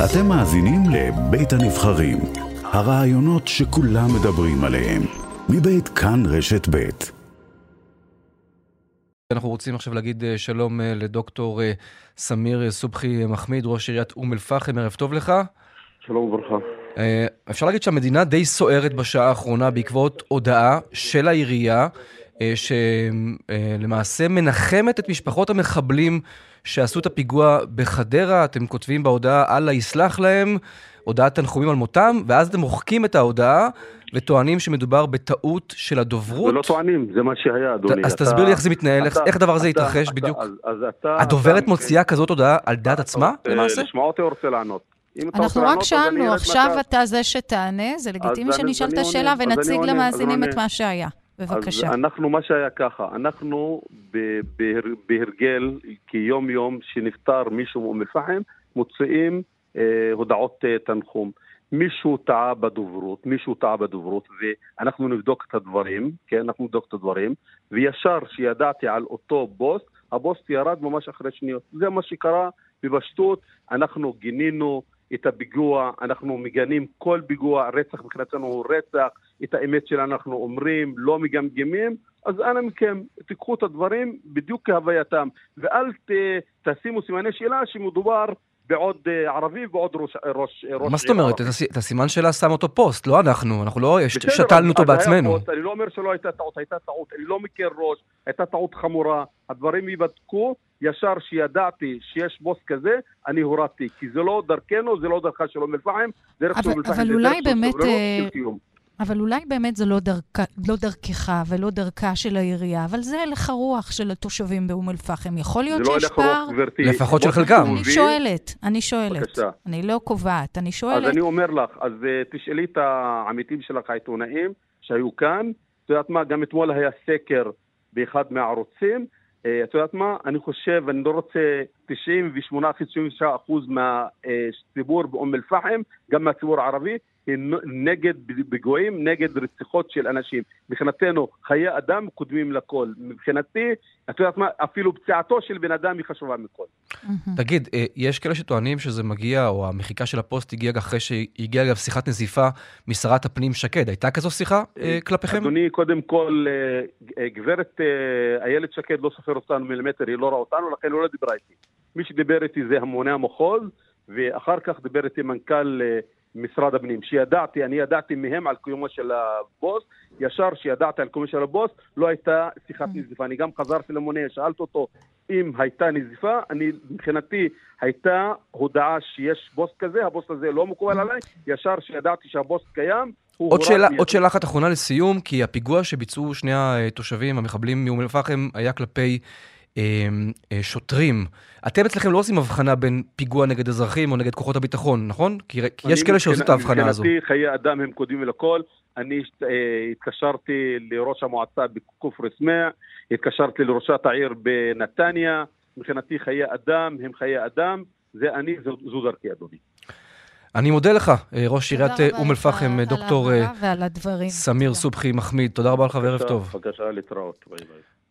אתם מאזינים לבית הנבחרים, הרעיונות שכולם מדברים עליהם, מבית כאן רשת בית. אנחנו רוצים עכשיו להגיד אה, שלום אה, לדוקטור אה, סמיר סובחי מחמיד, ראש עיריית אום אל-פחם, ערב טוב לך. שלום וברכה. אפשר להגיד שהמדינה די סוערת בשעה האחרונה בעקבות הודעה של העירייה, שלמעשה מנחמת את משפחות המחבלים שעשו את הפיגוע בחדרה. אתם כותבים בהודעה, אללה יסלח להם, הודעת תנחומים על מותם, ואז אתם מוחקים את ההודעה וטוענים שמדובר בטעות של הדוברות. זה לא טוענים, זה מה שהיה, אדוני. אז תסביר לי איך זה מתנהל, איך הדבר הזה התרחש בדיוק. הדוברת מוציאה כזאת הודעה על דעת עצמה, למעשה? לשמוע אותי או רוצה לענות? אנחנו רק שאלנו, עכשיו אתה זה שתענה, זה לגיטימי שנשאל את השאלה ונציג למאזינים את מה שהיה. בבקשה. אז אנחנו, מה שהיה ככה, אנחנו בהרגל, כיום-יום, שנפטר מישהו מאום אל-פחם, מוציאים אה, הודעות אה, תנחום. מישהו טעה בדוברות, מישהו טעה בדוברות, ואנחנו נבדוק את הדברים, כן, אנחנו נבדוק את הדברים, וישר שידעתי על אותו בוס, הבוס ירד ממש אחרי שניות. זה מה שקרה בפשטות, אנחנו גינינו את הפיגוע, אנחנו מגנים כל פיגוע, רצח מבחינתנו הוא רצח, את האמת שלנו אנחנו אומרים, לא מגמגמים, אז אנא מכם, תיקחו את הדברים בדיוק כהווייתם, ואל ת, תשימו סימני שאלה שמדובר בעוד אה, ערבי ועוד ראש עיר. מה זאת אומרת? את הסימן שלה שם אותו פוסט, לא אנחנו, אנחנו לא שתלנו אותו בעצמנו. אני לא אומר שלא הייתה טעות, הייתה טעות, אני לא מכיר ראש, הייתה טעות חמורה, הדברים ייבדקו, ישר שידעתי שיש בוס כזה, אני הורדתי, כי זה לא דרכנו, זה לא דרכה של אום אל-פחם, דרך של אום אל-פחם זה דרך של סוברנות אבל אולי באמת זה לא, דרכ... לא דרכך ולא דרכה של העירייה, אבל זה הלך הרוח של התושבים באום אל-פחם. יכול להיות שיש פער... זה לא הלך הרוח, גברתי. לפחות של חלקם. אני שואלת, אני שואלת. בבקשה. אני לא קובעת, אני שואלת. אז אני אומר לך, אז uh, תשאלי את העמיתים שלך, העיתונאים, שהיו כאן. את יודעת מה, גם אתמול היה סקר באחד מהערוצים. Uh, את יודעת מה, אני חושב, אני לא רוצה 98 אחוז מהציבור באום אל-פחם, גם מהציבור הערבי, נגד פיגועים, נגד רציחות של אנשים. מבחינתנו, חיי אדם קודמים לכל. מבחינתי, את יודעת מה, אפילו פציעתו של בן אדם היא חשובה מכל. תגיד, אה, יש כאלה שטוענים שזה מגיע, או המחיקה של הפוסט הגיעה אחרי שהגיעה אגב שיחת נזיפה משרת הפנים שקד. הייתה כזו שיחה אה, כלפיכם? אדוני, קודם כל, אה, גברת איילת שקד לא סופר אותנו מילימטר, היא לא רואה אותנו, לכן היא לא דיברה איתי. מי שדיבר איתי זה הממונה המחוז, ואחר כך דיבר איתי מנכ"ל... משרד הפנים, שידעתי, אני ידעתי מהם על קיומו של הבוס, ישר שידעתי על קיומו של הבוס, לא הייתה שיחת mm. נזיפה. אני גם חזרתי למונה, שאלתי אותו אם הייתה נזיפה, אני, מבחינתי הייתה הודעה שיש בוס כזה, הבוס הזה לא מקובל עליי, ישר שידעתי שהבוס קיים, עוד שאלה, עוד שאלה אחת אחרונה לסיום, כי הפיגוע שביצעו שני התושבים, המחבלים מאום אל-פחם, היה כלפי אה, שוטרים. אתם אצלכם לא עושים הבחנה בין פיגוע נגד אזרחים או נגד כוחות הביטחון, נכון? כי יש כאלה שעושים את ההבחנה הזו. מבחינתי חיי אדם הם קודמים לכל. אני אה, התקשרתי לראש המועצה בכפר סמע, התקשרתי לראשת העיר בנתניה. מבחינתי חיי אדם הם חיי אדם. זה אני, זו, זו דרכי, אדוני. אני מודה לך, אה, ראש עיריית אום אל-פחם, דוקטור סמיר סובחי מחמיד. תודה רבה לך וערב טוב. בבקשה, להתראות. ביי ביי.